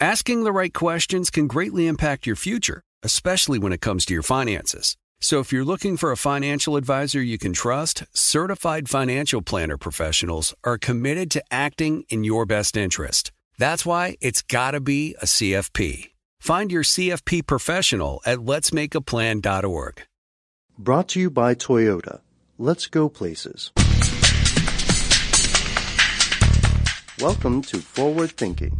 Asking the right questions can greatly impact your future, especially when it comes to your finances. So if you're looking for a financial advisor you can trust, certified financial planner professionals are committed to acting in your best interest. That's why it's got to be a CFP. Find your CFP professional at letsmakeaplan.org. Brought to you by Toyota. Let's go places. Welcome to Forward Thinking.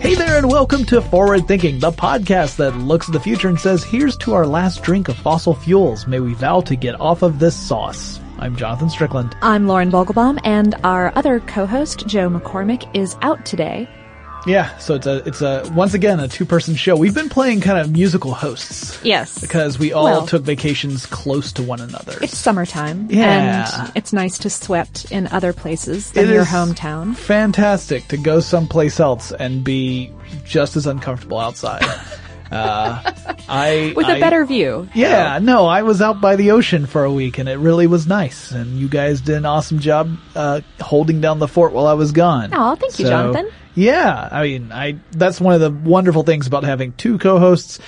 Hey there, and welcome to Forward Thinking, the podcast that looks at the future and says, here's to our last drink of fossil fuels. May we vow to get off of this sauce. I'm Jonathan Strickland. I'm Lauren Vogelbaum, and our other co-host, Joe McCormick, is out today. Yeah, so it's a it's a once again a two person show. We've been playing kind of musical hosts. Yes. Because we all Well- took vacations close to one another. It's summertime, Yeah. and it's nice to sweat in other places It your hometown. Fantastic to go someplace else and be just as uncomfortable outside. uh, I With a I- better view. Yeah, no, I was out by the ocean for a week and it really was nice. And you guys did an awesome job uh, holding down the fort while I was gone. Oh, thank you, So, Jonathan. Yeah, I mean, I that's one of the wonderful things about having two co-hosts.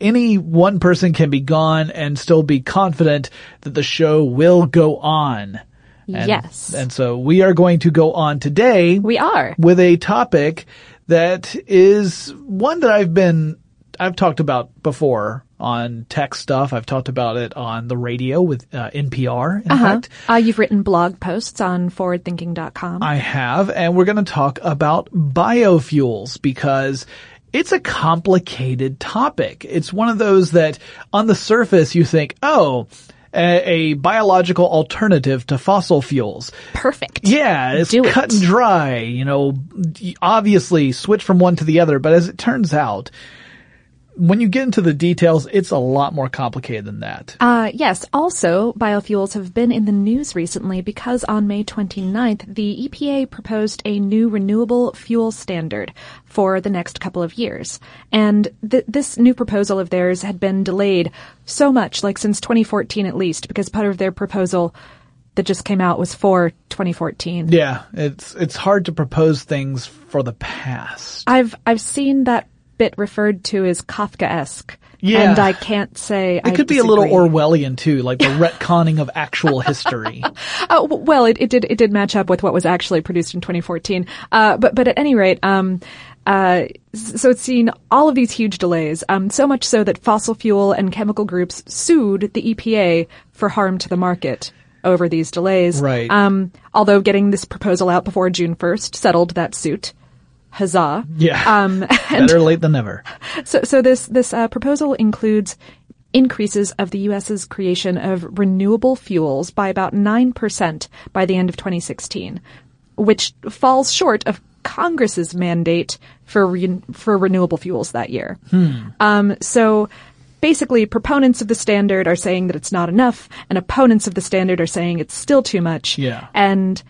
Any one person can be gone and still be confident that the show will go on. And, Yes. And so we are going to go on today. We are. With a topic that is one that I've been, I've talked about before on tech stuff. I've talked about it on the radio with uh, NPR. In Uh-huh. fact, Uh, you've written blog posts on forwardthinking.com. I have, and we're going to talk about biofuels because it's a complicated topic. It's one of those that on the surface you think, oh, a, a biological alternative to fossil fuels. Perfect. Yeah, it's Do it. cut and dry, you know, obviously switch from one to the other, but as it turns out, when you get into the details, it's a lot more complicated than that. Uh, yes. Also, biofuels have been in the news recently because on May 29th, the EPA proposed a new renewable fuel standard for the next couple of years. And th- this new proposal of theirs had been delayed so much, like since 2014 at least, because part of their proposal that just came out was for 2014. Yeah, it's, it's hard to propose things for the past. I've, I've seen that bit referred to as Kafkaesque. Yeah. And I can't say It I could be a little. Orwellian too, like the retconning of actual history. W- well, it, it did it did match up with what was actually produced in 2014. Uh, but but at any rate, um, Uh, so it's seen all of these huge delays, um, so much so that fossil fuel and chemical groups sued the EPA for harm to the market over these delays. Right. Um, although getting this proposal out before June 1st settled that suit. Huzzah. Yeah. Um, Better late than never. so, so this this uh, proposal includes increases of the U.S.'s creation of renewable fuels by about nine percent by the end of 2016, which falls short of Congress's mandate for re- for renewable fuels that year. Um, so. Basically, proponents of the standard are saying that it's not enough, and opponents of the standard are saying it's still too much. Yeah. And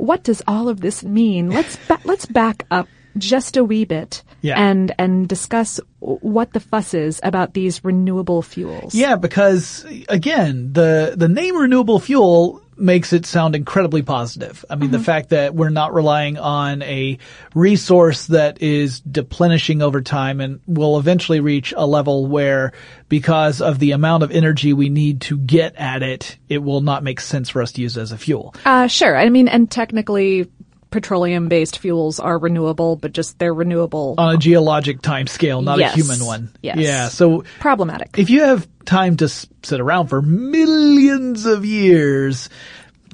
what does all of this mean? Let's ba- let's back up just a wee bit Yeah. and and discuss what the fuss is about these renewable fuels. Yeah, because again, the the name renewable fuel makes it sound incredibly positive. I mean, the fact that we're not relying on a resource that is deplenishing over time and will eventually reach a level where because of the amount of energy we need to get at it, it will not make sense for us to use it as a fuel. Uh, sure. I mean, and technically, petroleum-based fuels are renewable, but just they're renewable. On a geologic time scale, not Yes. a human one. Yes. Yeah. So problematic. if you have time to sit around for millions of years,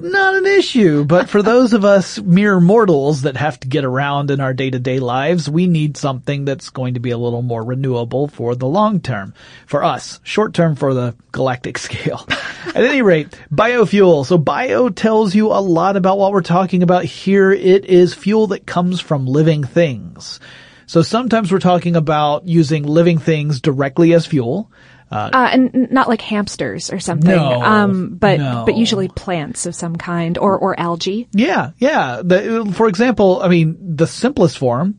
not an issue. But for those of us mere mortals that have to get around in our day to day lives, we need something that's going to be a little more renewable for the long term. For us, short term for the galactic scale. At any rate, biofuel. So bio tells you a lot about what we're talking about here. It is fuel that comes from living things. So sometimes we're talking about using living things directly as fuel. Uh, and not like hamsters or something. No, um, but no. but usually plants of some kind or or algae. Yeah, yeah. The, for example, I mean, the simplest form,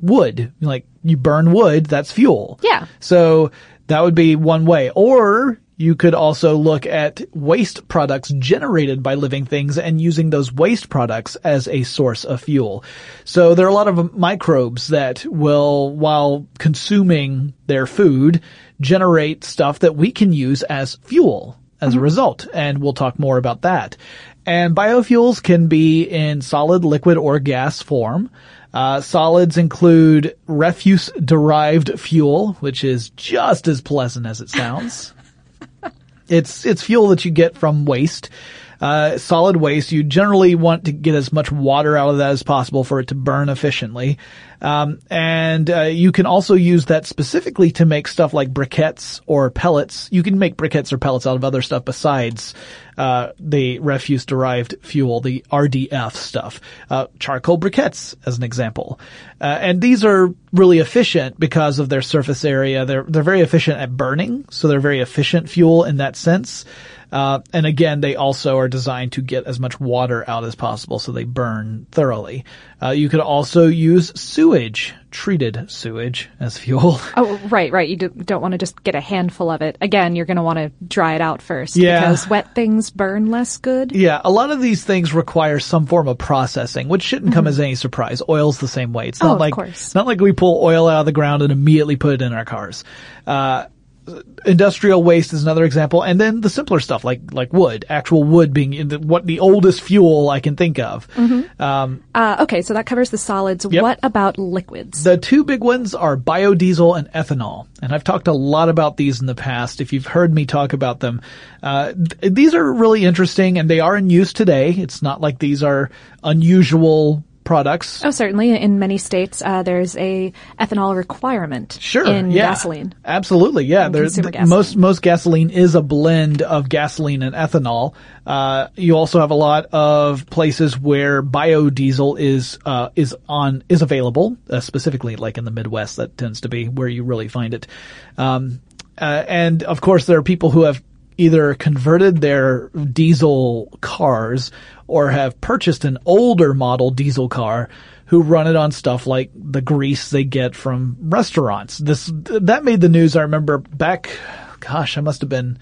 wood. Like you burn wood, that's fuel. Yeah. So that would be one way. Or you could also look at waste products generated by living things and using those waste products as a source of fuel. So there are a lot of microbes that will, while consuming their food, generate stuff that we can use as fuel as a result. And we'll talk more about that. And biofuels can be in solid, liquid, or gas form. Uh, solids include refuse derived fuel, which is just as pleasant as it sounds. It's it's fuel that you get from waste. Uh, solid waste, you generally want to get as much water out of that as possible for it to burn efficiently. Um, and uh, you can also use that specifically to make stuff like briquettes or pellets. You can make briquettes or pellets out of other stuff besides uh, the refuse-derived fuel, the RDF stuff. Uh, charcoal briquettes, as an example. Uh, and these are really efficient because of their surface area. They're they're very efficient at burning, so they're very efficient fuel in that sense. Uh, and again, they also are designed to get as much water out as possible, so they burn thoroughly. Uh, you could also use sewage, treated sewage, as fuel. Oh, right, right. You do, don't want to just get a handful of it. Again, you're going to want to dry it out first Yeah. because wet things burn less good. Yeah, a lot of these things require some form of processing, which shouldn't come as any surprise. Oil's the same way. It's Mm-hmm. Oh, not of like not like we pull oil out of the ground and immediately put it in our cars. Uh, industrial waste is another example, and then the simpler stuff like like wood, actual wood being in the, what the oldest fuel I can think of. Um, Uh, okay, so that covers the solids. Yep. What about liquids? The two big ones are biodiesel and ethanol. And I've talked a lot about these in the past. If you've heard me talk about them, uh, th- these are really interesting and they are in use today. It's not like these are unusual products. Oh, certainly. In many states, uh, there's a ethanol requirement Sure. in yeah. gasoline. Absolutely. Yeah. There's th- most most gasoline is a blend of gasoline and ethanol. Uh, you also have a lot of places where biodiesel is uh, is on is available. Uh, specifically, like in the Midwest, that tends to be where you really find it. Um, uh, and of course, there are people who have either converted their diesel cars or have purchased an older model diesel car who run it on stuff like the grease they get from restaurants. This that made the news. I remember back, gosh, I must have been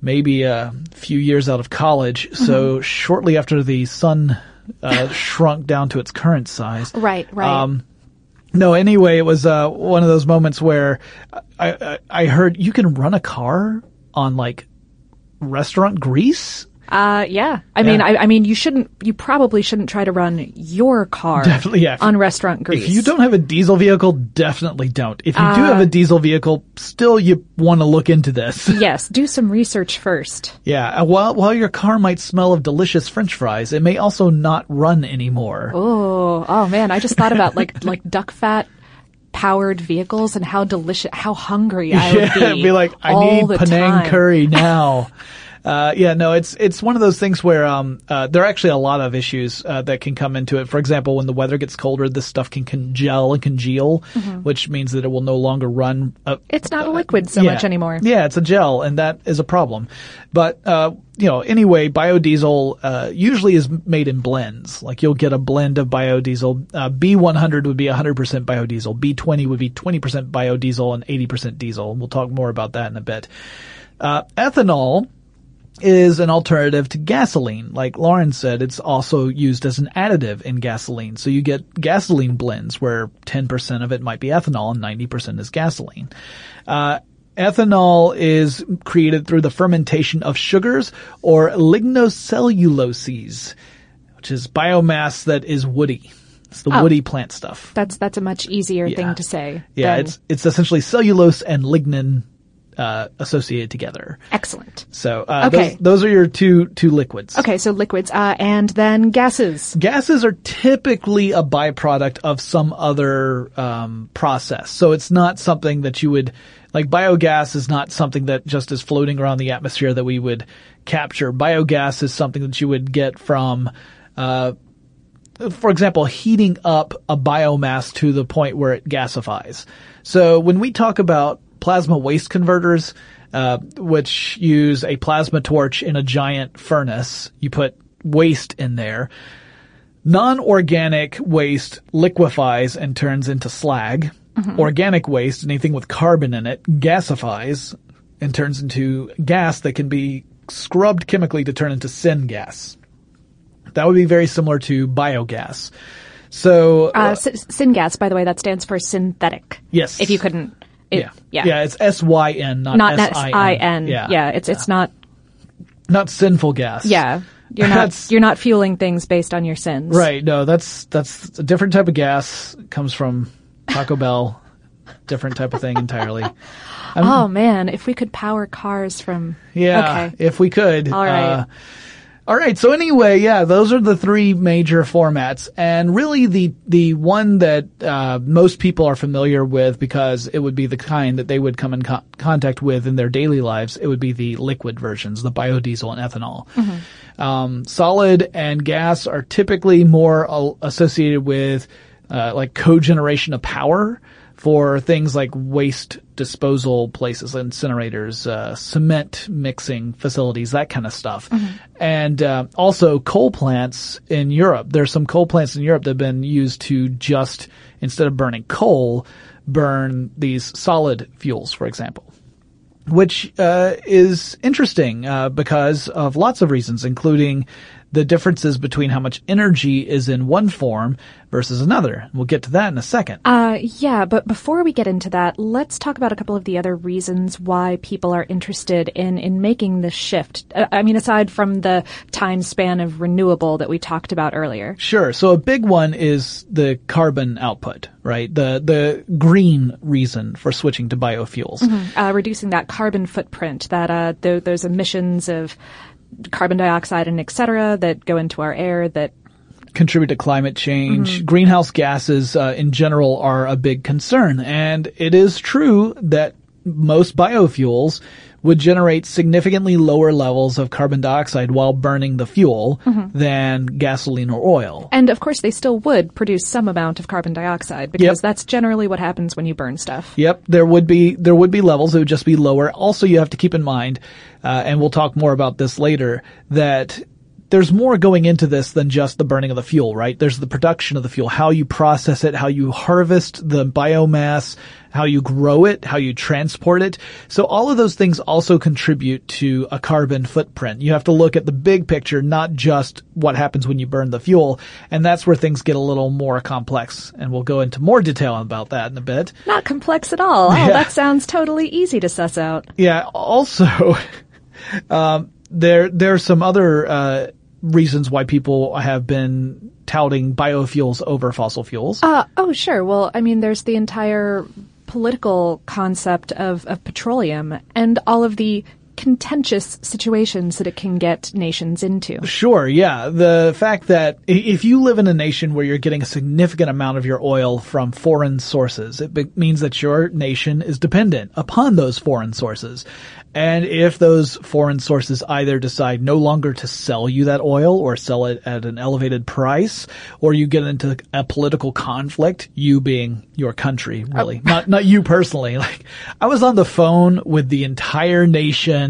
maybe a few years out of college. So shortly after the sun uh, shrunk down to its current size. Right, right. Um, no, anyway, it was uh, one of those moments where I, I I heard you can run a car on like restaurant grease. Uh, yeah. I mean, I, I mean, you shouldn't, you probably shouldn't try to run your car Definitely, yeah. on restaurant grease. If you don't have a diesel vehicle, definitely don't. If you do Uh, have a diesel vehicle, still you want to look into this. Yes, do some research first. yeah. While while your car might smell of delicious French fries, it may also not run anymore. Oh, oh man, I just thought about like, like duck fat powered vehicles and how delicious, how hungry I would yeah, be. be like, I need Penang time. curry now. Uh, yeah, no, it's it's one of those things where um, uh, there are actually a lot of issues uh, that can come into it. For example, when the weather gets colder, this stuff can congel and congeal, which means that it will no longer run. Uh, It's not a liquid so yeah. much anymore. Yeah, it's a gel, and that is a problem. But uh, you know, anyway, biodiesel uh, usually is made in blends. Like you'll get a blend of biodiesel. Uh, B100 would be 100% biodiesel. B20 would be 20% biodiesel and 80% diesel. And we'll talk more about that in a bit. Uh, ethanol is an alternative to gasoline. Like Lauren said, it's also used as an additive in gasoline. So you get gasoline blends where 10% of it might be ethanol and 90% is gasoline. Uh, ethanol is created through the fermentation of sugars or lignocelluloses, which is biomass that is woody. It's the Oh. woody plant stuff. That's, that's a much easier Yeah. thing to say. Yeah, than- it's it's essentially cellulose and lignin uh, associated together. excellent. So uh, Okay. those, those are your two two liquids. Okay, so liquids, uh, and then gases. Gases are typically a byproduct of some other um, process. So it's not something that you would like. Biogas is not something that just is floating around the atmosphere that we would capture. Biogas is something that you would get from. Uh, for example, heating up a biomass to the point where it gasifies. So when we talk about plasma waste converters, uh, which use a plasma torch in a giant furnace, you put waste in there. Non-organic waste liquefies and turns into slag. Organic waste, anything with carbon in it, gasifies and turns into gas that can be scrubbed chemically to turn into syngas. That would be very similar to biogas. So, Uh, s- syngas, by the way, that stands for synthetic. Yes. If you couldn't. It, yeah. Yeah. Yeah, it's S-Y-N, not, Not S-I-N. S-I-N. Yeah. Yeah. It's, it's not, Not sinful gas. yeah. You're not, you're not fueling things based on your sins. Right. No, that's, that's a different type of gas. Comes from Taco Bell. Different type of thing entirely. Oh man, if we could power cars from. Yeah. Okay. If we could. All right. Uh, all right. So anyway, yeah, those are the three major formats, and really the the one that uh, most people are familiar with because it would be the kind that they would come in co- contact with in their daily lives. It would be the liquid versions, the biodiesel and ethanol. Um, solid and gas are typically more uh, associated with uh, like cogeneration of power for things like waste disposal places, incinerators, uh, cement mixing facilities, that kind of stuff. And uh, also coal plants in Europe. There's some coal plants in Europe that have been used to just, instead of burning coal, burn these solid fuels, for example which uh, is interesting uh, because of lots of reasons, including the differences between how much energy is in one form versus another. We'll get to that in a second. Uh, yeah, but before we get into that, let's talk about a couple of the other reasons why people are interested in, in making this shift. Uh, I mean, aside from the time span of renewable that we talked about earlier. Sure. So a big one is the carbon output, right? The the green reason for switching to biofuels. Uh, reducing that carbon footprint, that, uh, th- those emissions of carbon dioxide and et cetera that go into our air that contribute to climate change. Greenhouse gases uh, in general are a big concern, and it is true that most biofuels would generate significantly lower levels of carbon dioxide while burning the fuel than gasoline or oil. And of course, they still would produce some amount of carbon dioxide because Yep. that's generally what happens when you burn stuff. Yep, there would be there would be levels. It would just be lower. Also, you have to keep in mind, uh, and we'll talk more about this later, that there's more going into this than just the burning of the fuel, right? There's the production of the fuel, how you process it, how you harvest the biomass, how you grow it, how you transport it. So all of those things also contribute to a carbon footprint. You have to look at the big picture, not just what happens when you burn the fuel. And that's where things get a little more complex. And we'll go into more detail about that in a bit. Not complex at all. Oh, Yeah. that sounds totally easy to suss out. Yeah. Also, um, there there are some other uh, reasons why people have been touting biofuels over fossil fuels. Uh, oh, sure. Well, I mean, there's the entire political concept of, of petroleum and all of the contentious situations that it can get nations into. Sure, yeah. The fact that if you live in a nation where you're getting a significant amount of your oil from foreign sources, it be- means that your nation is dependent upon those foreign sources. And if those foreign sources either decide no longer to sell you that oil or sell it at an elevated price, or you get into a political conflict, you being your country, really, oh. not, not you personally. Like, I was on the phone with the entire nation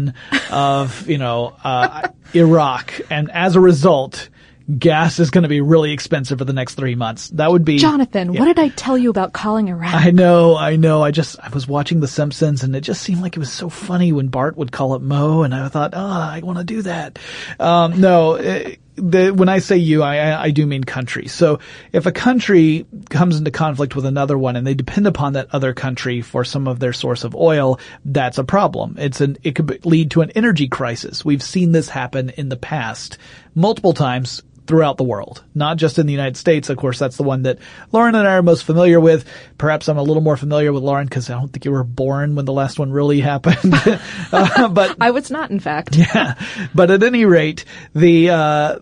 of, you know, uh, Iraq, and as a result, gas is going to be really expensive for the next three months. That would be Jonathan, yeah. what did I tell you about calling Iraq? I know, I know. I just I was watching The Simpsons, and it just seemed like it was so funny when Bart would call it Moe, and I thought, oh, I want to do that. Um, no. It, the, when I say you, I, I do mean country. So if a country comes into conflict with another one and they depend upon that other country for some of their source of oil, that's a problem. It's an, it could lead to an energy crisis. We've seen this happen in the past multiple times throughout the world, not just in the United States. Of course, that's the one that Lauren and I are most familiar with. Perhaps I'm a little more familiar with Lauren because I don't think you were born when the last one really happened. uh, but I was not, in fact. Yeah, but at any rate, the uh,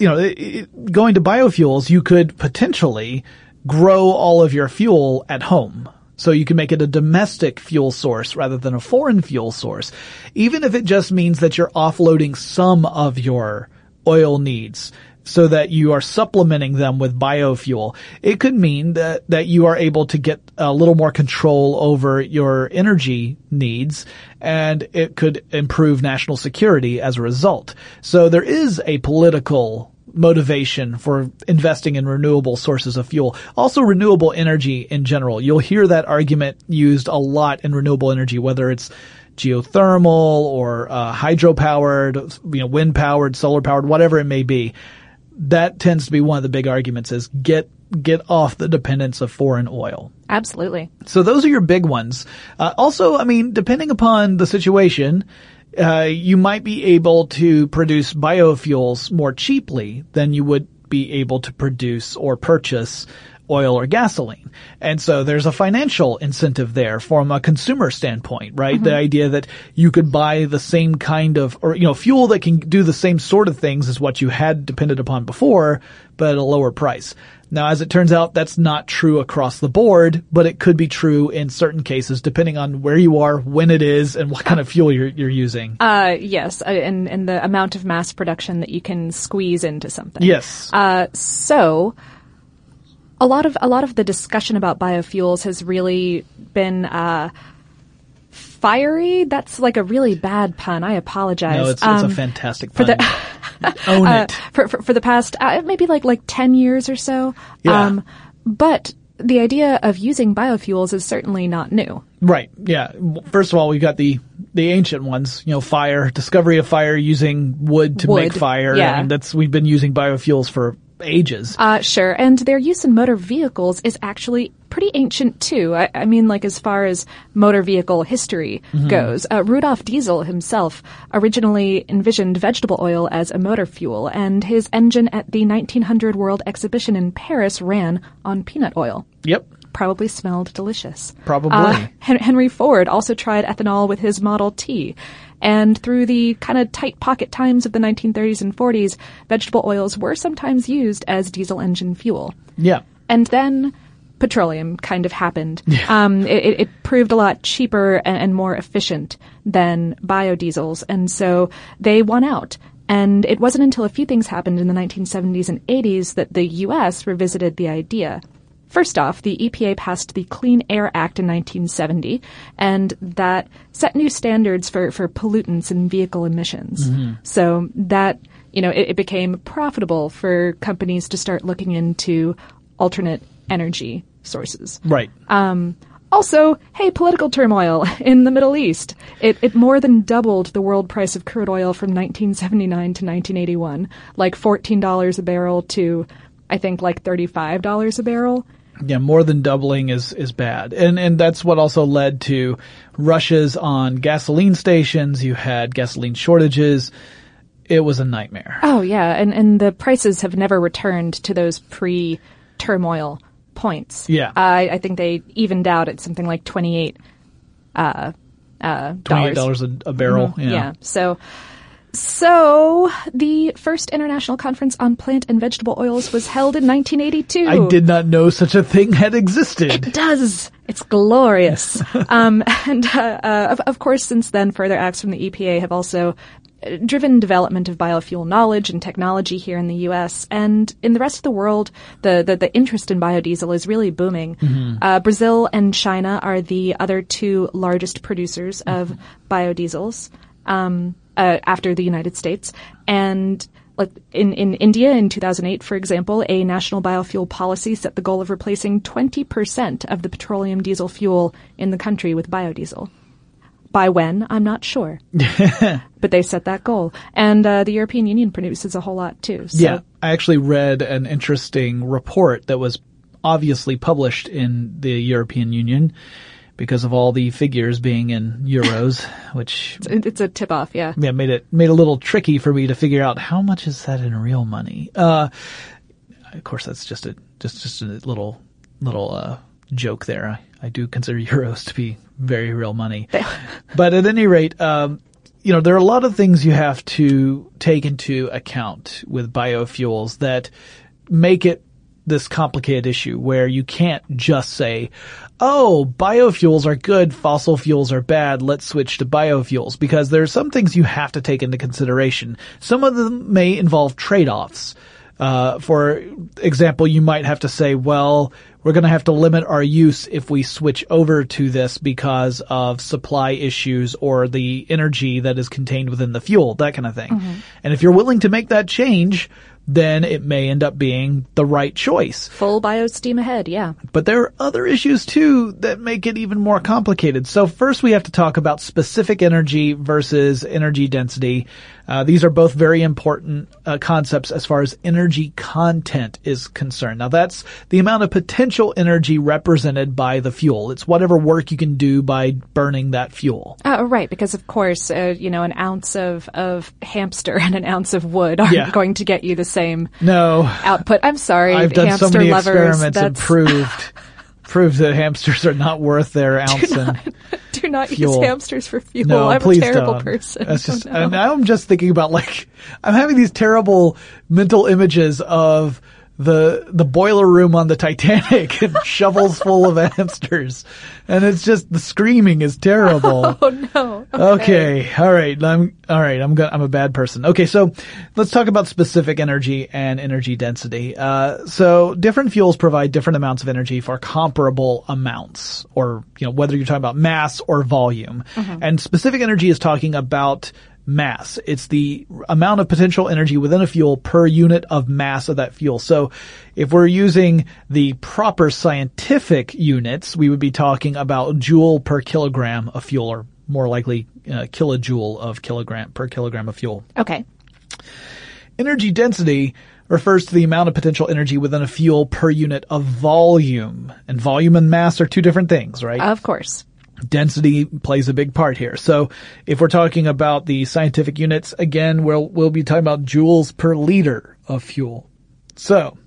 you know, it, it, going to biofuels, you could potentially grow all of your fuel at home. So you can make it a domestic fuel source rather than a foreign fuel source. Even if it just means that you're offloading some of your oil needs so that you are supplementing them with biofuel. It could mean that, that you are able to get a little more control over your energy needs and it could improve national security as a result. So there is a political motivation for investing in renewable sources of fuel. Also renewable energy in general. You'll hear that argument used a lot in renewable energy, whether it's geothermal or uh, hydro-powered, you know, wind-powered, solar-powered, whatever it may be. That tends to be one of the big arguments is get get off the dependence of foreign oil. Absolutely. So those are your big ones. Uh, also, I mean, depending upon the situation, uh, you might be able to produce biofuels more cheaply than you would be able to produce or purchase oil or gasoline. And so there's a financial incentive there from a consumer standpoint, right? Mm-hmm. The idea that you could buy the same kind of, or, you know, fuel that can do the same sort of things as what you had depended upon before, but at a lower price. Now, as it turns out, that's not true across the board, but it could be true in certain cases, depending on where you are, when it is, and what kind of fuel you're, you're using. Uh, yes, uh, and, and the amount of mass production that you can squeeze into something. Yes. Uh, so, a lot of a lot of the discussion about biofuels has really been uh, fiery. That's like a really bad pun. I apologize. No, it's, um, it's a um, fantastic pun. For the, Own uh, it. For, for, for, the past uh, maybe like like ten years or so. Yeah. Um, but the idea of using biofuels is certainly not new. Right. Yeah. First of all, we've got the the ancient ones. You know, fire, discovery of fire using wood to wood. make fire. Yeah. And that's we've been using biofuels for ages. Uh, sure. And their use in motor vehicles is actually pretty ancient too. I, I mean, like as far as motor vehicle history mm-hmm. goes, uh, Rudolf Diesel himself originally envisioned vegetable oil as a motor fuel, and his engine at the 1900 World Exhibition in Paris ran on peanut oil. Yep probably smelled delicious. Probably. Uh, Henry Ford also tried ethanol with his Model T. And through the kind of tight pocket times of the 1930s and 40s, vegetable oils were sometimes used as diesel engine fuel. Yeah. And then petroleum kind of happened. Yeah. Um, it, it, proved a lot cheaper and, and more efficient than biodiesels. And so they won out. And it wasn't until a few things happened in the 1970s and 80s that the U.S. revisited the idea. First off, the EPA passed the Clean Air Act in 1970, and that set new standards for, for pollutants and vehicle emissions. Mm-hmm. So that, you know, it, it became profitable for companies to start looking into alternate energy sources. Right. Um, also, hey, political turmoil in the Middle East. It, it more than doubled the world price of crude oil from 1979 to 1981, like $14 a barrel to, I think, like $35 a barrel. Yeah, more than doubling is is bad, and and that's what also led to rushes on gasoline stations. You had gasoline shortages. It was a nightmare. Oh yeah, and and the prices have never returned to those pre-turmoil points. Yeah. I I think they evened out at something like twenty eight. Uh, uh, Twenty eight dollars a, a barrel. Mhm, yeah. So, so the first international conference on plant and vegetable oils was held in 1982. I did not know such a thing had existed. It does. It's glorious. um, and uh, uh, of, of course, since then, further acts from the EPA have also uh, driven development of biofuel knowledge and technology here in the U.S. and in the rest of the world. The the, the interest in biodiesel is really booming. Uh, Brazil and China are the other two largest producers of biodiesels um, uh, after the United States, and like in, in India in 2008, for example, a national biofuel policy set the goal of replacing 20% of the petroleum diesel fuel in the country with biodiesel. By when, I'm not sure. but they set that goal. And uh, the European Union produces a whole lot too. So. Yeah, I actually read an interesting report that was obviously published in the European Union because of all the figures being in euros, which It- It's a tip off, yeah. yeah made it made it a little tricky for me to figure out how much is that in real money. Uh, of course, that's just a just just a little little uh, joke there. I, I do consider euros to be very real money, but at any rate, um, you know there are a lot of things you have to take into account with biofuels that make it this complicated issue where you can't just say, oh, biofuels are good, fossil fuels are bad, let's switch to biofuels, because there are some things you have to take into consideration. Some of them may involve trade-offs. Uh, for example, you might have to say, well, we're going to have to limit our use if we switch over to this because of supply issues or the energy that is contained within the fuel, that kind of thing. And if you're willing to make that change, then it may end up being the right choice. Full bio steam ahead, yeah. But there are other issues too that make it even more complicated. So first we have to talk about specific energy versus energy density. Uh, these are both very important uh, concepts as far as energy content is concerned. Now that's the amount of potential energy represented by the fuel. It's whatever work you can do by burning that fuel. Uh, right, because of course, uh, you know, an ounce of, of hamster and an ounce of wood aren't Yeah. going to get you the same No, output. I'm sorry, I've done hamster so many lovers. experiments and proved proved that hamsters are not worth their ounce and Do not use hamsters for fuel. No, I'm please a terrible don't. person. That's Oh, just, no. and now I'm just thinking about like, I'm having these terrible mental images of the, the boiler room on the Titanic and shovels full of hamsters. And it's just, the screaming is terrible. Oh no. Okay. All right. I'm all right. I'm go- I'm a bad person. Okay. So let's talk about specific energy and energy density. Uh, so different fuels provide different amounts of energy for comparable amounts or, you know, whether you're talking about mass or volume. And specific energy is talking about mass. It's the amount of potential energy within a fuel per unit of mass of that fuel. So if we're using the proper scientific units, we would be talking about joule per kilogram of fuel or more likely uh, kilojoule of kilogram per kilogram of fuel. Okay. Energy density refers to the amount of potential energy within a fuel per unit of volume. And volume and mass are two different things, right? Of course. Density plays a big part here. So if we're talking about the scientific units, again, we'll, we'll be talking about joules per liter of fuel. So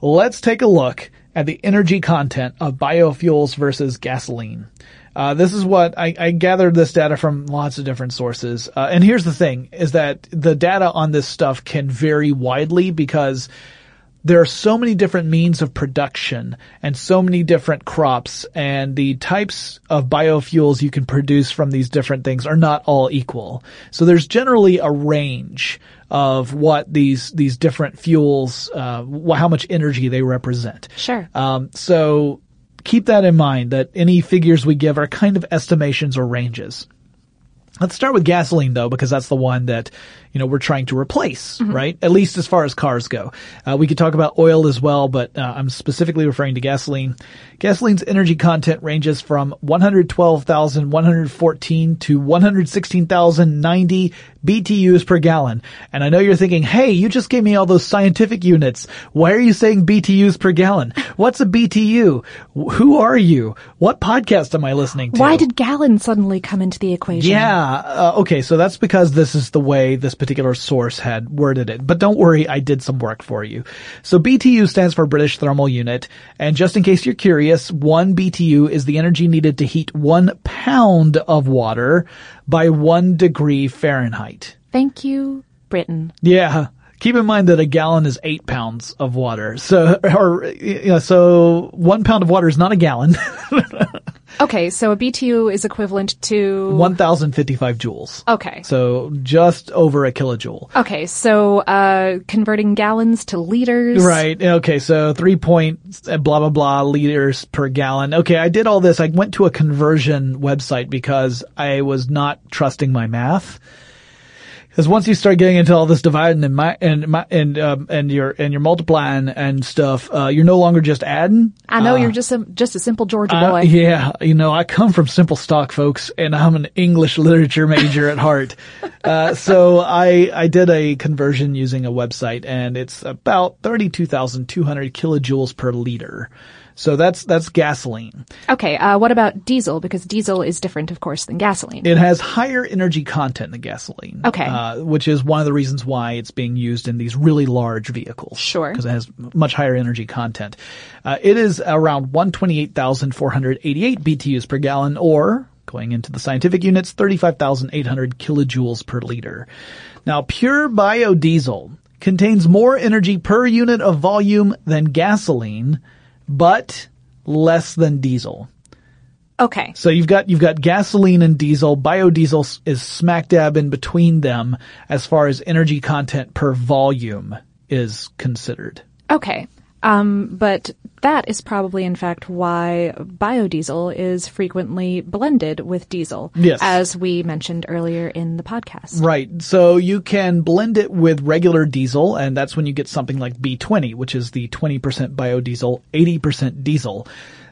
let's take a look at the energy content of biofuels versus gasoline. Uh, this is what I, I gathered this data from lots of different sources. Uh, and here's the thing is that the data on this stuff can vary widely because there are so many different means of production and so many different crops and the types of biofuels you can produce from these different things are not all equal. So there's generally a range of what these, these different fuels, uh, wh- how much energy they represent. Sure. Um, so keep that in mind that any figures we give are kind of estimations or ranges. Let's start with gasoline though, because that's the one that, you know, we're trying to replace, right? At least as far as cars go. Uh, we could talk about oil as well, but uh, I'm specifically referring to gasoline. Gasoline's energy content ranges from 112,114 to 116,090 BTUs per gallon. And I know you're thinking, hey, you just gave me all those scientific units. Why are you saying BTUs per gallon? What's a BTU? Who are you? What podcast am I listening to? Why did gallon suddenly come into the equation? Yeah. Uh, okay. So that's because this is the way this particular source had worded it. But don't worry, I did some work for you. So BTU stands for British Thermal Unit. And just in case you're curious, one BTU is the energy needed to heat one pound of water by one degree Fahrenheit. Thank you, Britain. Yeah. Keep in mind that a gallon is eight pounds of water. So, or, you know, so one pound of water is not a gallon. Okay, so a BTU is equivalent to 1055 joules. Okay. So just over a kilojoule. Okay, so uh converting gallons to liters. Right. Okay. So three point blah blah blah liters per gallon. Okay. I did all this. I went to a conversion website because I was not trusting my math. Because once you start getting into all this dividing and my, and my, and um, and you're and you're multiplying and stuff, uh, you're no longer just adding. I know you're just a just a simple Georgia Uh, boy. yeah, you know, I come from simple stock, folks, and I'm an English literature major at heart. Uh, so I I did a conversion using a website, and it's about thirty-two thousand two hundred kilojoules per liter. So that's that's gasoline. Okay, uh what about diesel? Because diesel is different, of course, than gasoline. It has higher energy content than gasoline. Okay. Uh, which is one of the reasons why it's being used in these really large vehicles. Sure. Because it has much higher energy content. Uh, it is around 128,488 BTUs per gallon or, going into the scientific units, 35,800 kilojoules per liter. Now, pure biodiesel contains more energy per unit of volume than gasoline, but less than diesel. okay. So you've got you've got gasoline and diesel. Biodiesel is smack dab in between them as far as energy content per volume is considered. Okay. Um, but that is probably in fact why biodiesel is frequently blended with diesel. Yes. As we mentioned earlier in the podcast. Right. So you can blend it with regular diesel, and that's when you get something like B20, which is the 20% biodiesel, 80% diesel.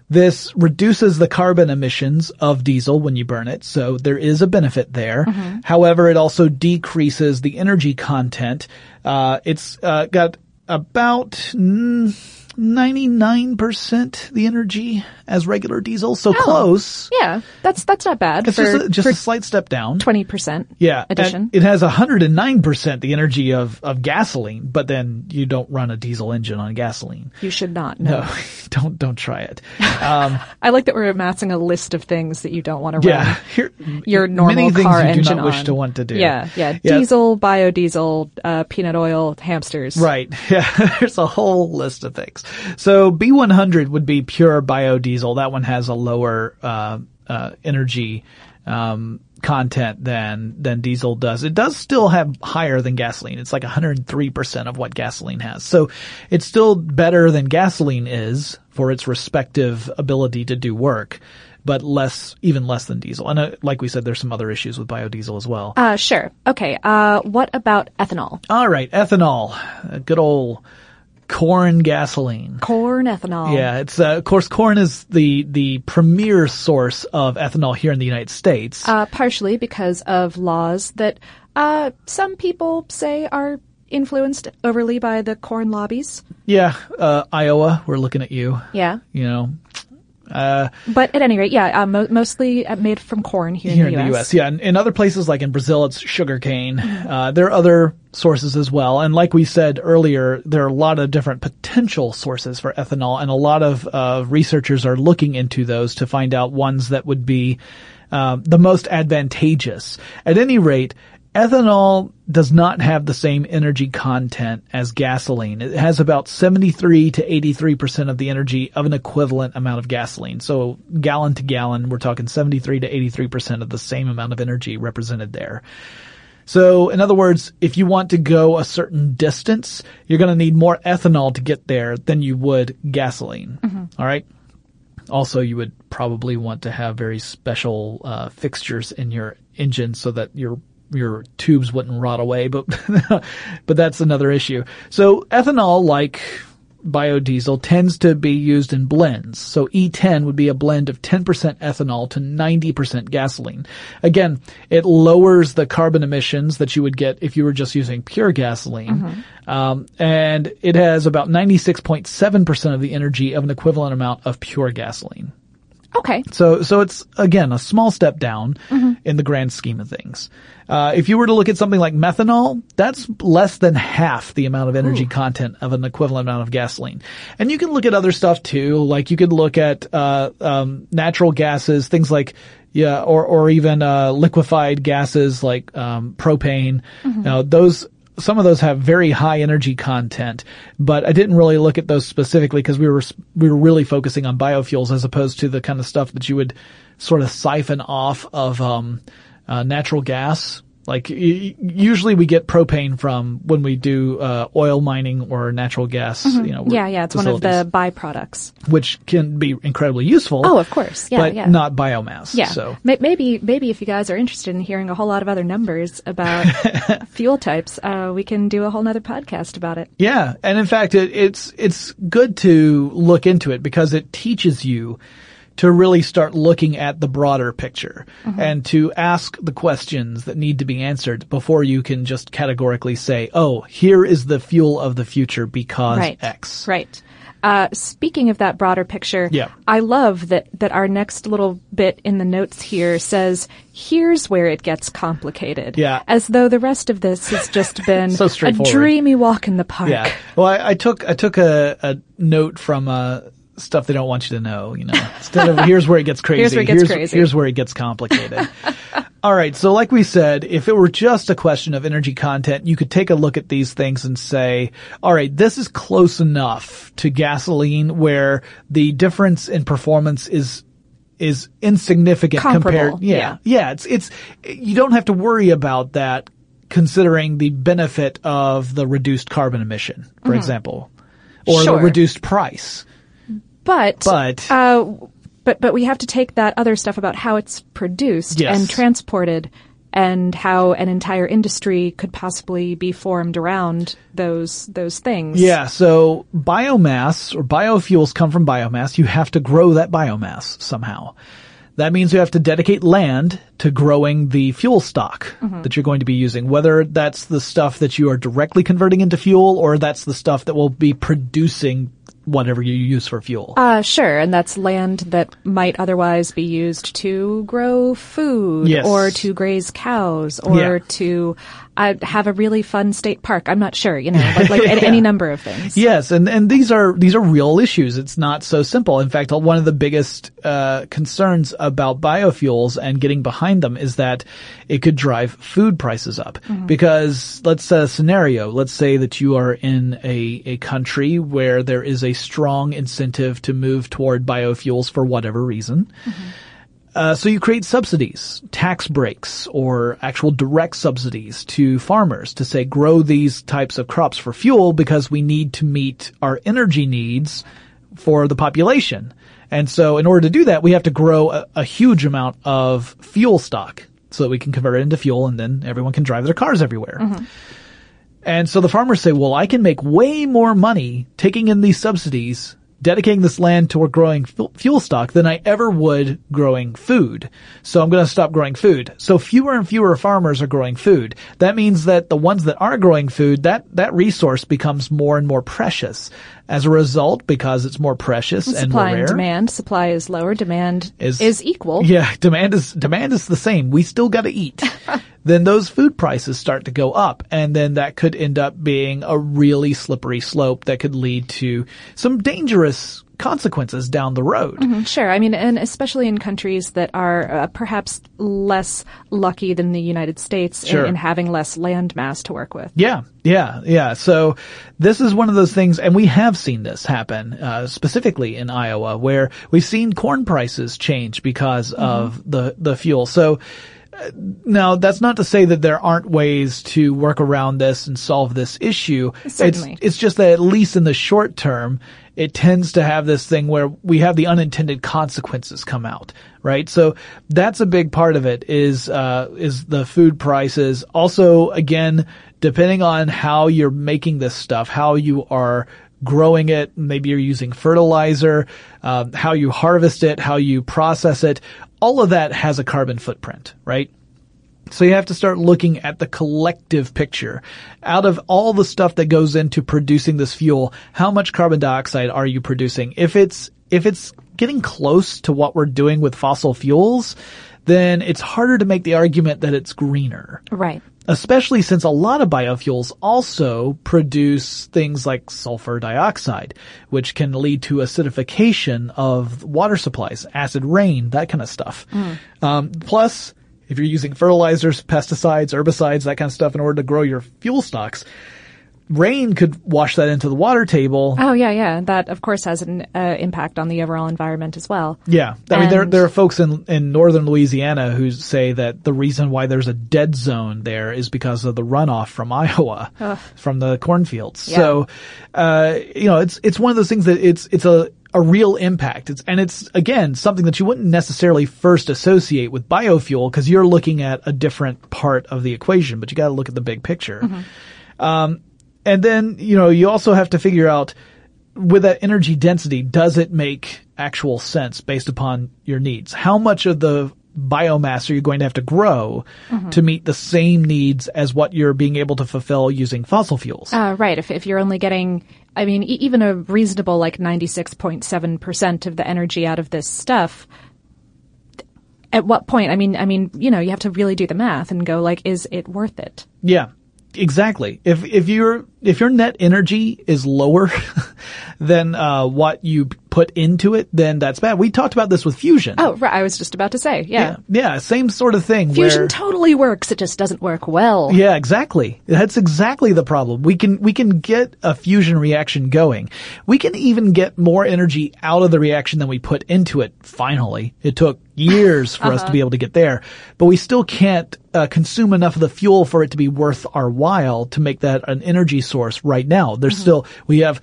This reduces the carbon emissions of diesel when you burn it, so there is a benefit there. However, it also decreases the energy content. Uh, it's uh, got about mm, 99% the energy as regular diesel, so close. Yeah, that's that's not bad It's for just a, just a slight step down. twenty percent. Yeah. addition. It has 109% the energy of, of gasoline, but then you don't run a diesel engine on gasoline. You should not. No. No, don't, don't try it. Um, I like that we're amassing a list of things that you don't want to yeah. run Here, your normal many things car you do engine not wish on. to want to do. Yeah, yeah. Yeah. Diesel, biodiesel, uh, peanut oil, hamsters. Right. Yeah. There's a whole list of things. So B100 would be pure biodiesel. That one has a lower, uh, uh, energy, um, content than, than diesel does. It does still have higher than gasoline. It's like 103% of what gasoline has. So it's still better than gasoline is for its respective ability to do work, but less, even less than diesel. And uh, like we said, there's some other issues with biodiesel as well. Uh, sure. Okay. Uh, what about ethanol? All right. Ethanol. Uh, Good old corn gasoline. Corn ethanol. Yeah, it's uh, of course corn is the the premier source of ethanol here in the United States. Uh, partially because of laws that uh, some people say are influenced overly by the corn lobbies. yeah, uh, Iowa, we're looking at you. Yeah. You know, uh, But at any rate, yeah, uh, mo- mostly uh, made from corn here, here in the in U.S. the U.S. Yeah, and in other places like in Brazil, it's sugarcane. Uh, there are other sources as well, and like we said earlier, there are a lot of different potential sources for ethanol, and a lot of uh, researchers are looking into those to find out ones that would be uh, the most advantageous. At any rate. Ethanol does not have the same energy content as gasoline. It has about 73 to 83% of the energy of an equivalent amount of gasoline. So gallon to gallon, we're talking 73 to 83% of the same amount of energy represented there. So in other words, if you want to go a certain distance, you're going to need more ethanol to get there than you would gasoline. All right. Also, you would probably want to have very special uh, fixtures in your engine so that your your tubes wouldn't rot away, but but that's another issue. So ethanol, like biodiesel, tends to be used in blends. So E10 would be a blend of 10% ethanol to 90% gasoline. Again, it lowers the carbon emissions that you would get if you were just using pure gasoline. Um, and it has about 96.7% of the energy of an equivalent amount of pure gasoline. Okay. So, so it's again a small step down in the grand scheme of things. Uh, if you were to look at something like methanol, that's less than half the amount of energy content of an equivalent amount of gasoline. And you can look at other stuff too, like you could look at uh, um, natural gases, things like yeah, or or even uh, liquefied gases like um, propane. Now, those some of those have very high energy content, but I didn't really look at those specifically because we were we were really focusing on biofuels as opposed to the kind of stuff that you would sort of siphon off of um, uh, natural gas. Like usually we get propane from when we do uh, oil mining or natural gas. You know, Yeah, yeah, it's one of the byproducts. which can be incredibly useful. Oh, of course. Yeah, but yeah. not biomass. Yeah. So May- Maybe, maybe if you guys are interested in hearing a whole lot of other numbers about fuel types, uh, we can do a whole nother podcast about it. Yeah, and in fact, it, it's it's good to look into it because it teaches you to really start looking at the broader picture and to ask the questions that need to be answered before you can just categorically say, "Oh, here is the fuel of the future because right. X." Right. Uh, speaking of that broader picture, Yeah. I love that, that our next little bit in the notes here says, here's where it gets complicated. Yeah. As though the rest of this has just been So a dreamy walk in the park. Yeah. Well, I, I took I took a, a note from uh, stuff they don't want you to know. You know, instead of here's where it gets crazy. Here's where it gets here's, crazy. here's where it gets complicated. All right. So, like we said, if it were just a question of energy content, you could take a look at these things and say, all right, this is close enough to gasoline where the difference in performance is is insignificant Comparable, compared. Yeah, yeah. It's it's you don't have to worry about that considering the benefit of the reduced carbon emission, for example, or Mm-hmm. Sure. the reduced price. But, But- uh, but, but we have to take that other stuff about how it's produced Yes. and transported and how an entire industry could possibly be formed around those, those things. Yeah, so biomass or biofuels come from biomass. You have to grow that biomass somehow. That means you have to dedicate land to growing the fuel stock that you're going to be using, whether that's the stuff that you are directly converting into fuel or that's the stuff that will be producing whatever you use for fuel. Uh, sure, and that's land that might otherwise be used to grow food, Yes. or to graze cows, or Yeah. to uh, have a really fun state park. I'm not sure, you know, like, like any, any number of things. Yes, and, and these are these are real issues. It's not so simple. In fact, one of the biggest uh, concerns about biofuels and getting behind them is that it could drive food prices up. Because let's set a scenario. Let's say that you are in a a country where there is a strong incentive to move toward biofuels for whatever reason. Uh, so you create subsidies, tax breaks, or actual direct subsidies to farmers to say grow these types of crops for fuel because we need to meet our energy needs for the population. And so in order to do that, we have to grow a, a huge amount of fuel stock so that we can convert it into fuel and then everyone can drive their cars everywhere. And so the farmers say, well, I can make way more money taking in these subsidies, dedicating this land toward growing fu- fuel stock than I ever would growing food. So I'm going to stop growing food. So fewer and fewer farmers are growing food. That means that the ones that are growing food, that, that resource becomes more and more precious. As a result, because it's more precious and more Supply rare. and demand. Supply is lower. Demand Is- is, equal. Yeah, demand is demand is the same. We still got to eat. then those food prices start to go up, and then that could end up being a really slippery slope that could lead to some dangerous consequences down the road. Sure. I mean, and especially in countries that are uh, perhaps less lucky than the United States in- Sure. in, having less land mass to work with. Yeah, yeah, yeah. So this is one of those things, and we have seen this happen, uh, specifically in Iowa, where we've seen corn prices change because of the, the fuel. So Now, that's not to say that there aren't ways to work around this and solve this issue. Certainly. It's, it's just that at least in the short term, it tends to have this thing where we have the unintended consequences come out, right? So that's a big part of it is, uh, is the food prices. Also, again, depending on how you're making this stuff, how you are growing it, maybe you're using fertilizer, uh, how you harvest it, how you process it, all of that has a carbon footprint, right? So you have to start looking at the collective picture. Out of all the stuff that goes into producing this fuel, how much carbon dioxide are you producing? If it's, if it's getting close to what we're doing with fossil fuels, then it's harder to make the argument that it's greener. Right. Especially since a lot of biofuels also produce things like sulfur dioxide, which can lead to acidification of water supplies, acid rain, that kind of stuff. Um, plus, if you're using fertilizers, pesticides, herbicides, that kind of stuff in order to grow your fuel stocks, rain could wash that into the water table. Oh yeah, yeah. That of course has an uh, impact on the overall environment as well. Yeah, I mean there there are folks in in northern Louisiana who say that the reason why there's a dead zone there is because of the runoff from Iowa, from the cornfields. Yeah. So, uh, you know, it's it's one of those things that it's it's a a real impact. It's and it's again something that you wouldn't necessarily first associate with biofuel because you're looking at a different part of the equation, but you got to look at the big picture. Um, and then you know you also have to figure out with that energy density, does it make actual sense based upon your needs? How much of the biomass are you going to have to grow to meet the same needs as what you're being able to fulfill using fossil fuels? Uh, right. If, if you're only getting, I mean, e- even a reasonable like 96.7% of the energy out of this stuff, at what point? I mean, I mean, you know, you have to really do the math and go like, is it worth it? Yeah, exactly. If if your if your net energy is lower than uh, what you put into it, then that's bad. We talked about this with fusion. Oh, right. I was just about to say, yeah. yeah, yeah, same sort of thing. Fusion where, totally works. It just doesn't work well. Yeah, exactly. That's exactly the problem. We can, we can get a fusion reaction going. We can even get more energy out of the reaction than we put into it. Finally, it took years for us to be able to get there, but we still can't uh, consume enough of the fuel for it to be worth our while to make that an energy source right now. There's still, we have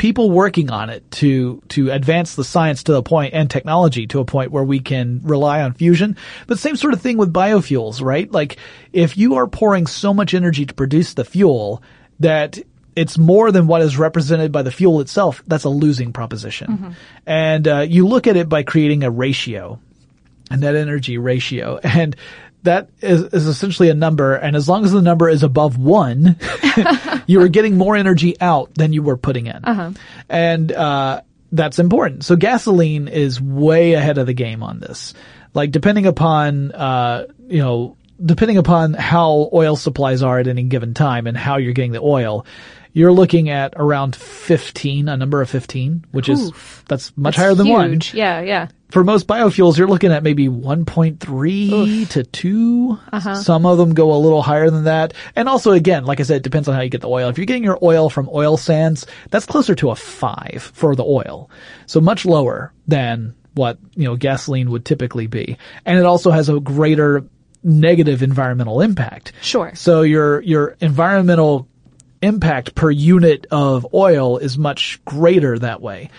people working on it to to advance the science to the point and technology to a point where we can rely on fusion. But same sort of thing with biofuels, right? Like if you are pouring so much energy to produce the fuel that it's more than what is represented by the fuel itself, that's a losing proposition. And uh, you look at it by creating a ratio, a net energy ratio, and that is, is essentially a number. And as long as the number is above one, you are getting more energy out than you were putting in. And, uh, that's important. So gasoline is way ahead of the game on this. Like depending upon, uh, you know, depending upon how oil supplies are at any given time and how you're getting the oil, you're looking at around 15, a number of 15, which is, that's much That's higher than one huge. Yeah, yeah. For most biofuels, you're looking at maybe 1.3 to 2. Uh-huh. Some of them go a little higher than that. And also, again, like I said, it depends on how you get the oil. If you're getting your oil from oil sands, that's closer to a 5 for the oil. So much lower than what, you know, gasoline would typically be. And it also has a greater negative environmental impact. Sure. So your, your environmental impact per unit of oil is much greater that way.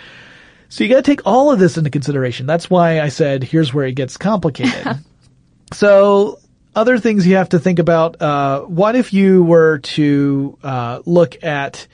So you got to take all of this into consideration. That's why I said here's where it gets complicated. so other things you have to think about. Uh, what if you were to uh, look at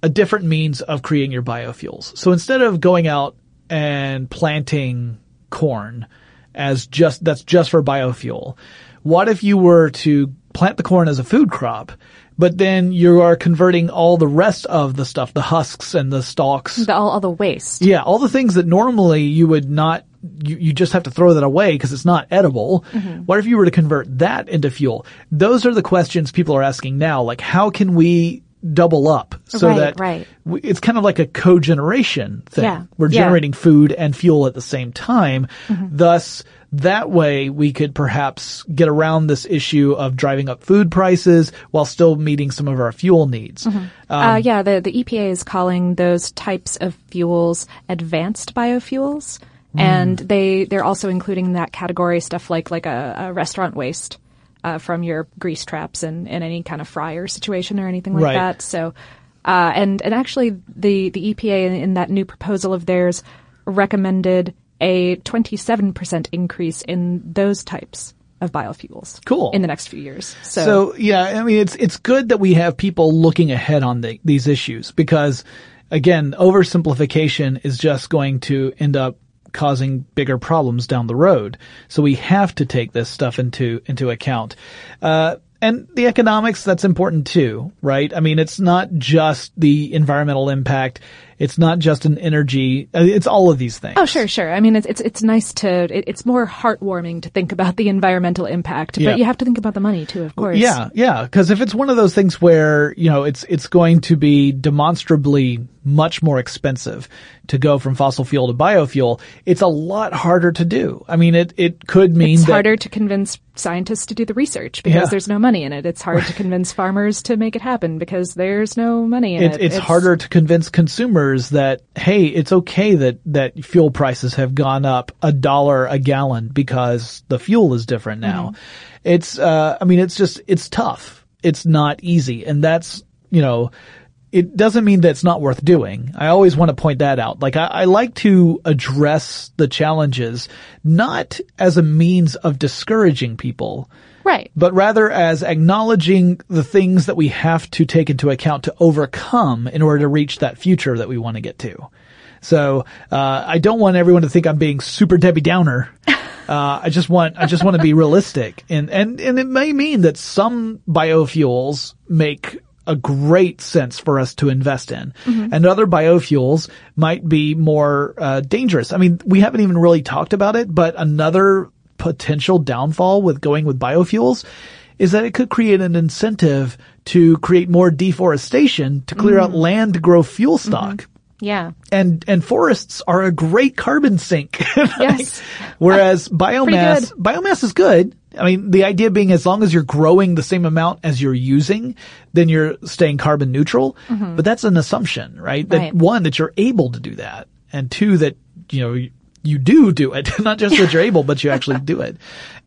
a different means of creating your biofuels? So instead of going out and planting corn as just that's just for biofuel, what if you were to plant the corn as a food crop? But then you are converting all the rest of the stuff, the husks and the stalks, The, all, all the waste. yeah, all the things that normally you would not, you, you just have to throw that away because it's not edible. What if you were to convert that into fuel? Those are the questions people are asking now. Like, how can we double up so Right, that right. we, it's kind of like a cogeneration thing. Yeah, We're yeah. generating food and fuel at the same time. Mm-hmm. Thus, that way we could perhaps get around this issue of driving up food prices while still meeting some of our fuel needs. uh, Um, yeah, the, the EPA is calling those types of fuels advanced biofuels. And they, they're also including in that category stuff like, like a, a restaurant waste. Uh, from your grease traps and, and any kind of fryer situation or anything like Right. that. So, uh, and and actually, the the EPA in, in that new proposal of theirs recommended a 27% increase in those types of biofuels. Cool. In the next few years. So, So yeah, I mean, it's it's good that we have people looking ahead on the, these issues because, again, oversimplification is just going to end up causing bigger problems down the road. So we have to take this stuff into into account. Uh, and the economics, that's important too, right? I mean, it's not just the environmental impact. It's not just an energy. uh, It's all of these things. Oh, sure, sure. I mean, it's it's it's nice to. It, it's more heartwarming to think about the environmental impact, Yeah. but you have to think about the money too, of course. Yeah, yeah. Because if it's one of those things where you know it's it's going to be demonstrably much more expensive to go from fossil fuel to biofuel, it's a lot harder to do. I mean, it it could mean It's that harder to convince scientists to do the research because Yeah. there's no money in it. It's hard to convince farmers to make it happen because there's no money in it, it. it's, harder to convince consumers that hey, it's okay that that fuel prices have gone up a dollar a gallon because the fuel is different now. It's uh I mean it's just it's tough. It's not easy and that's, you know, it doesn't mean that it's not worth doing. I always want to point that out. Like I, I like to address the challenges not as a means of discouraging people, Right. but rather as acknowledging the things that we have to take into account to overcome in order to reach that future that we want to get to. So uh, I don't want everyone to think I'm being super Debbie Downer. Uh, I just want I just want to be realistic, and and and it may mean that some biofuels make a great sense for us to invest in, and other biofuels might be more uh, dangerous. I mean, we haven't even really talked about it, but another potential downfall with going with biofuels is that it could create an incentive to create more deforestation to clear out mm. land to grow fuel mm-hmm. stock. Yeah. And and forests are a great carbon sink. Yes. Whereas biomass biomass is good. I mean, the idea being as long as you're growing the same amount as you're using, then you're staying carbon neutral. Mm-hmm. But that's an assumption, right? That Right. one, that you're able to do that. And two, that, you know, you, do do it. Not just that you're able, but you actually do it.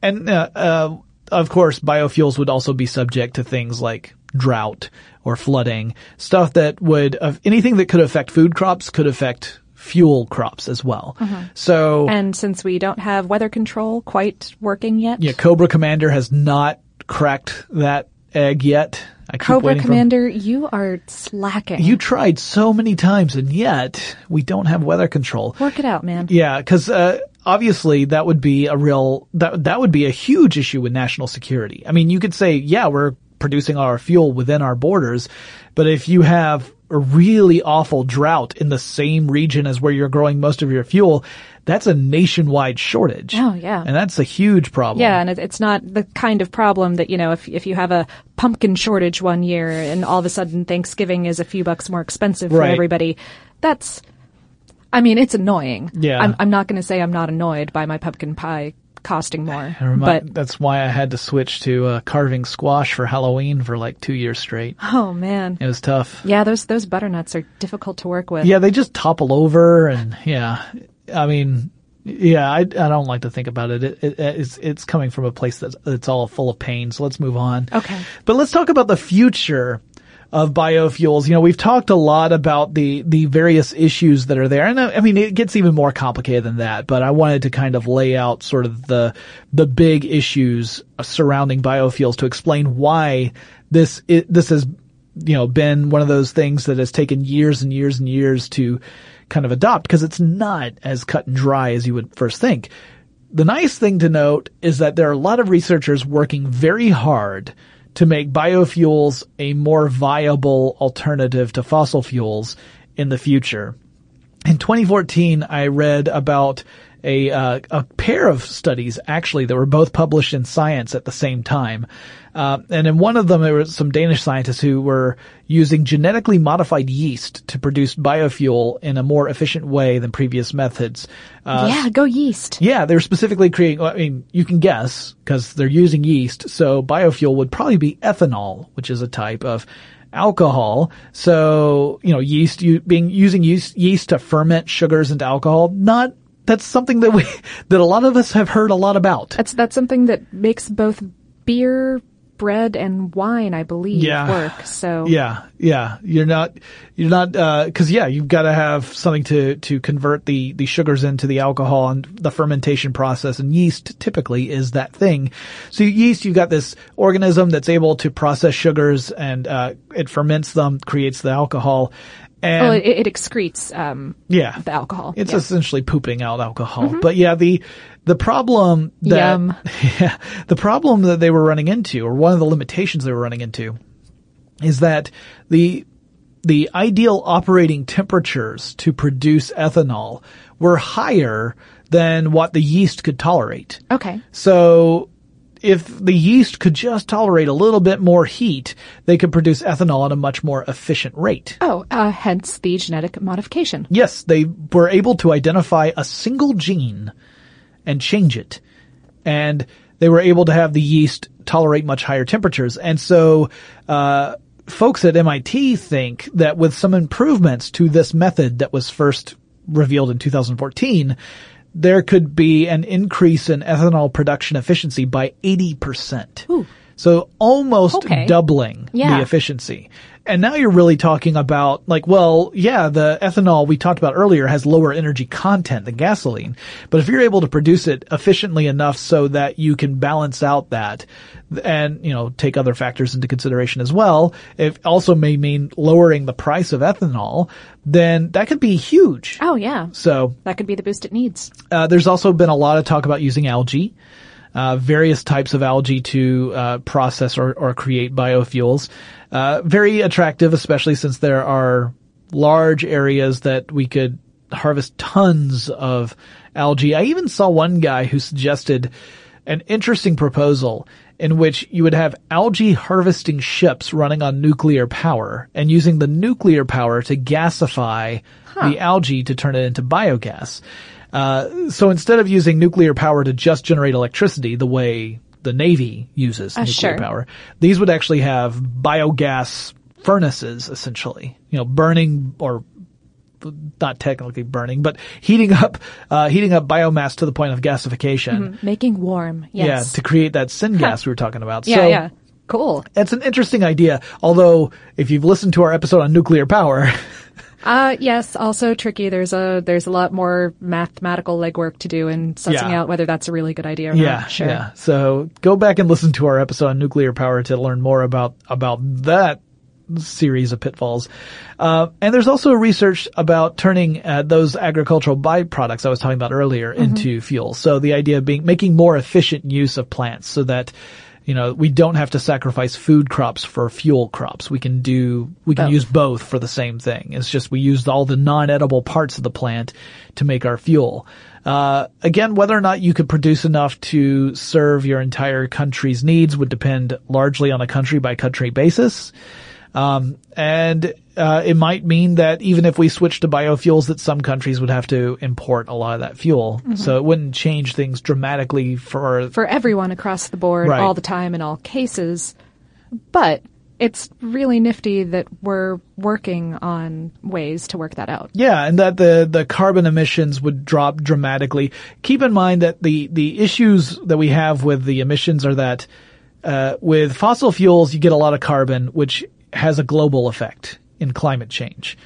And, uh, uh, of course, biofuels would also be subject to things like drought or flooding, stuff that would, of anything that could affect food crops could affect fuel crops as well. So, And since we don't have weather control quite working yet, yeah, Cobra Commander has not cracked that egg yet. I Cobra waiting for- Commander, you are slacking. You tried so many times and yet we don't have weather control. work it out, man. Yeah, because uh, obviously that would be a real that that would be a huge issue with national security. I mean, you could say, yeah, we're producing our fuel within our borders, but if you have a really awful drought in the same region as where you're growing most of your fuel, that's a nationwide shortage. Oh, yeah. and that's a huge problem. Yeah, and it's not the kind of problem that you know if if you have a pumpkin shortage one year and all of a sudden Thanksgiving is a few bucks more expensive for Right. everybody. That's, I mean, it's annoying. Yeah. I'm, I'm not going to say I'm not annoyed by my pumpkin pie costing more, remind- but that's why I had to switch to uh, carving squash for Halloween for like two years straight. oh man, It was tough. yeah, those those butternuts are difficult to work with. Yeah, they just topple over, and yeah, I mean, yeah, I, I don't like to think about it. It, it. It's it's coming from a place that's it's all full of pain. So let's move on. Okay. but let's talk about the future of biofuels. You know, we've talked a lot about the the various issues that are there, and I, I mean, it gets even more complicated than that. But I wanted to kind of lay out sort of the the big issues surrounding biofuels to explain why this it, this has you know, been one of those things that has taken years and years and years to kind of adopt because it's not as cut and dry as you would first think. The nice thing to note is that there are a lot of researchers working very hard to make biofuels a more viable alternative to fossil fuels in the future. In 2014, I read about a uh, a pair of studies actually that were both published in Science at the same time, uh, and in one of them there were some Danish scientists who were using genetically modified yeast to produce biofuel in a more efficient way than previous methods. Uh, yeah, go yeast. yeah, they're specifically creating, I mean, you can guess because they're using yeast. So biofuel would probably be ethanol, which is a type of alcohol. So, you know, yeast, you being using yeast, yeast to ferment sugars into alcohol, not that's something that we that a lot of us have heard a lot about. That's that's something that makes both beer, bread, and wine, I believe, Yeah. work. So Yeah, yeah. You're not, you're not, uh 'cause yeah, you've got to have something to, to convert the, the sugars into the alcohol and the fermentation process and yeast typically is that thing. So yeast, you've got this organism that's able to process sugars and, uh, it ferments them, creates the alcohol. And well, it, it excretes um, yeah, the alcohol. it's Yeah. essentially pooping out alcohol. But yeah, the the problem that yeah, the problem that they were running into, or one of the limitations they were running into, is that the the ideal operating temperatures to produce ethanol were higher than what the yeast could tolerate. Okay. So if the yeast could just tolerate a little bit more heat, they could produce ethanol at a much more efficient rate. Oh, uh, hence the genetic modification. Yes, they were able to identify a single gene and change it. And they were able to have the yeast tolerate much higher temperatures. And so, uh, folks at MIT think that with some improvements to this method that was first revealed in 2014, there could be an increase in ethanol production efficiency by 80%. So almost Okay. doubling Yeah. the efficiency. And now you're really talking about like, well, yeah, the ethanol we talked about earlier has lower energy content than gasoline. But if you're able to produce it efficiently enough so that you can balance out that and, you know, take other factors into consideration as well, it also may mean lowering the price of ethanol, then that could be huge. Oh, yeah. So, That could be the boost it needs. uh, there's also been a lot of talk about using algae, uh, various types of algae to uh, process or, or create biofuels. Uh, very attractive, especially since there are large areas that we could harvest tons of algae. I even saw one guy who suggested an interesting proposal in which you would have algae harvesting ships running on nuclear power and using the nuclear power to gasify the algae to turn it into biogas. Uh, so instead of using nuclear power to just generate electricity the way the Navy uses nuclear sure. power, these would actually have biogas furnaces essentially, you know, burning or not technically burning, but heating up, uh, heating up biomass to the point of gasification. Making warm. Yeah, to create that syngas we were talking about. yeah, so yeah. Cool. it's an interesting idea. Although, if you've listened to our episode on nuclear power, Uh, yes, also tricky. There's a, there's a lot more mathematical legwork to do in sussing Yeah. out whether that's a really good idea or yeah, not. Sure. yeah. So go back and listen to our episode on nuclear power to learn more about about that series of pitfalls. Uh, and there's also research about turning uh, those agricultural byproducts I was talking about earlier into fuel. So the idea of being making more efficient use of plants so that you know we don't have to sacrifice food crops for fuel crops. We can do we can Both. use both for the same thing. It's just we use all the non-edible parts of the plant to make our fuel. Uh, again, whether or not you could produce enough to serve your entire country's needs would depend largely on a country by country basis. Um, and uh, it might mean that even if we switch to biofuels, that some countries would have to import a lot of that fuel. So it wouldn't change things dramatically for For everyone across the board, Right. all the time, in all cases. But it's really nifty that we're working on ways to work that out. Yeah, and that the, the carbon emissions would drop dramatically. Keep in mind that the, the issues that we have with the emissions are that, uh, with fossil fuels, you get a lot of carbon, which has a global effect in climate change.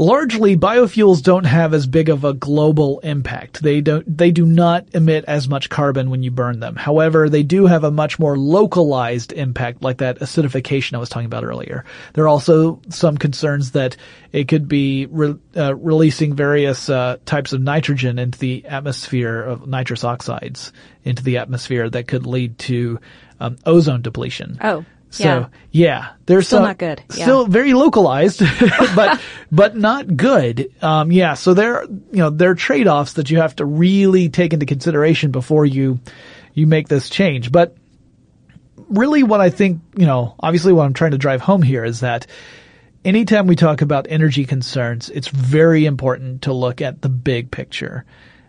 Largely, biofuels don't have as big of a global impact. They don't, they do not emit as much carbon when you burn them. However, they do have a much more localized impact, like that acidification I was talking about earlier. There are also some concerns that it could be re- uh, releasing various uh, types of nitrogen into the atmosphere of nitrous oxides into the atmosphere that could lead to um, ozone depletion. Oh, So yeah. yeah, there's Still some- not good, yeah. Still very localized, but but not good. Um, yeah, so there you know there are trade offs that you have to really take into consideration before you you make this change. But really, what I think you know, obviously, what I'm trying to drive home here is that anytime we talk about energy concerns, it's very important to look at the big picture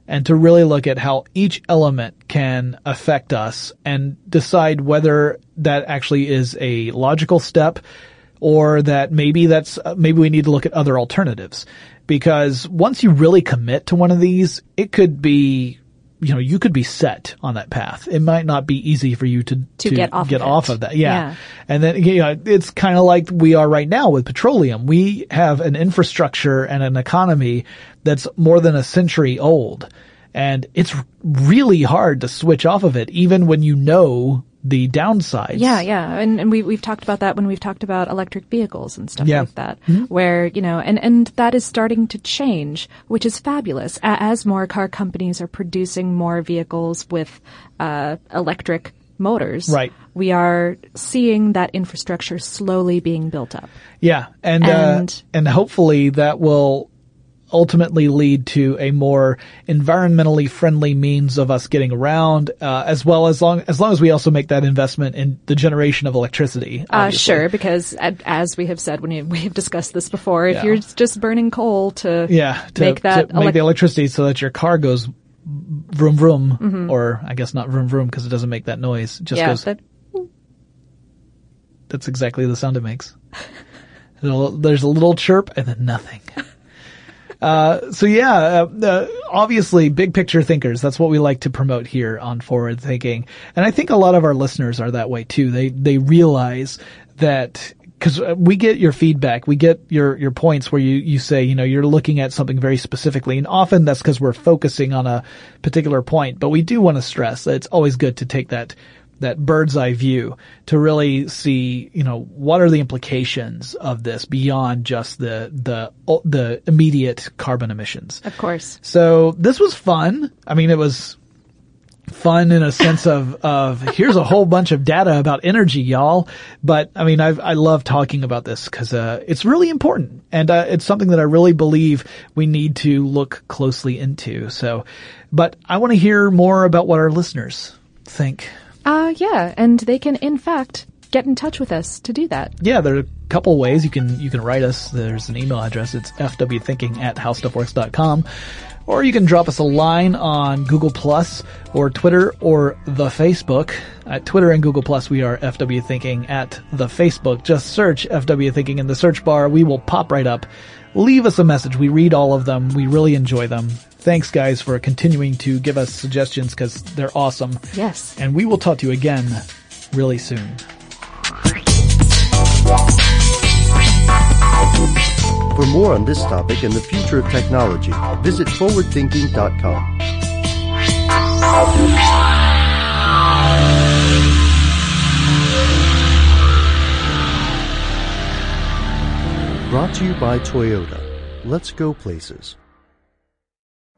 and to really look at how each element can affect us and decide whether that actually is a logical step or that maybe that's, uh, maybe we need to look at other alternatives. Because once you really commit to one of these, it could be, you know, you could be set on that path. It might not be easy for you to, To get off get of off of that. Yeah. Yeah. And then, you know, it's kind of like we are right now with petroleum. We have an infrastructure and an economy that's more than a century old. And it's really hard to switch off of it, even when you know the downsides. Yeah, yeah, and and we we've talked about that when we've talked about electric vehicles and stuff Yeah. like that, where you know, and and that is starting to change, which is fabulous. As more car companies are producing more vehicles with uh, electric motors, Right. We are seeing that infrastructure slowly being built up. Yeah. And, uh, And- and hopefully that will ultimately lead to a more environmentally friendly means of us getting around, uh, as well as long, as long as we also make that investment in the generation of electricity. Uh, sure, because as we have said when we, have discussed this before, if Yeah. you're just burning coal to Yeah. To make that to make elec- the electricity so that your car goes vroom vroom, Mm-hmm. or I guess not vroom vroom because it doesn't make that noise. It just yeah, goes, that, that's exactly the sound it makes. There's a little- There's a little chirp and then nothing. Uh, so yeah, uh, uh, obviously big picture thinkers. That's what we like to promote here on Forward Thinking. And I think a lot of our listeners are that way too. They, they realize that because we get your feedback, we get your, your points where you, you say, you know, you're looking at something very specifically. And often that's because we're focusing on a particular point, but we do want to stress that it's always good to take that that bird's eye view to really see, you know, what are the implications of this beyond just the the the immediate carbon emissions. of course. So this was fun. I mean, it was fun in a sense of of here's a whole bunch of data about energy, y'all. But I mean, I I love talking about this because uh, it's really important and uh, it's something that I really believe we need to look closely into. So, but I want to hear more about what our listeners think. Uh, yeah, and they can, in fact, get in touch with us to do that. Yeah, there are a couple ways you can you can write us. There's an email address. It's fwthinking at howstuffworks.com. Or you can drop us a line on Google Plus or Twitter or the Facebook. At Twitter and Google Plus, we are FW Thinking. At the Facebook, just search FW Thinking in the search bar. We will pop right up. Leave us a message. We read all of them. We really enjoy them. Thanks, guys, for continuing to give us suggestions because they're awesome. Yes. And we will talk to you again really soon. For more on this topic and the future of technology, visit forwardthinking.com. Brought to you by Toyota. Let's go places.